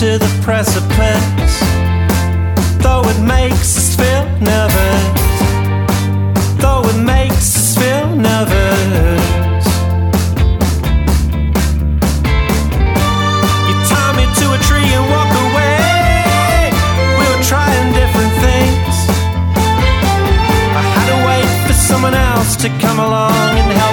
to the precipice, though it makes us feel nervous. Though it makes us feel nervous. You tie me to a tree and walk away. We were trying different things. I had to wait for someone else to come along and help.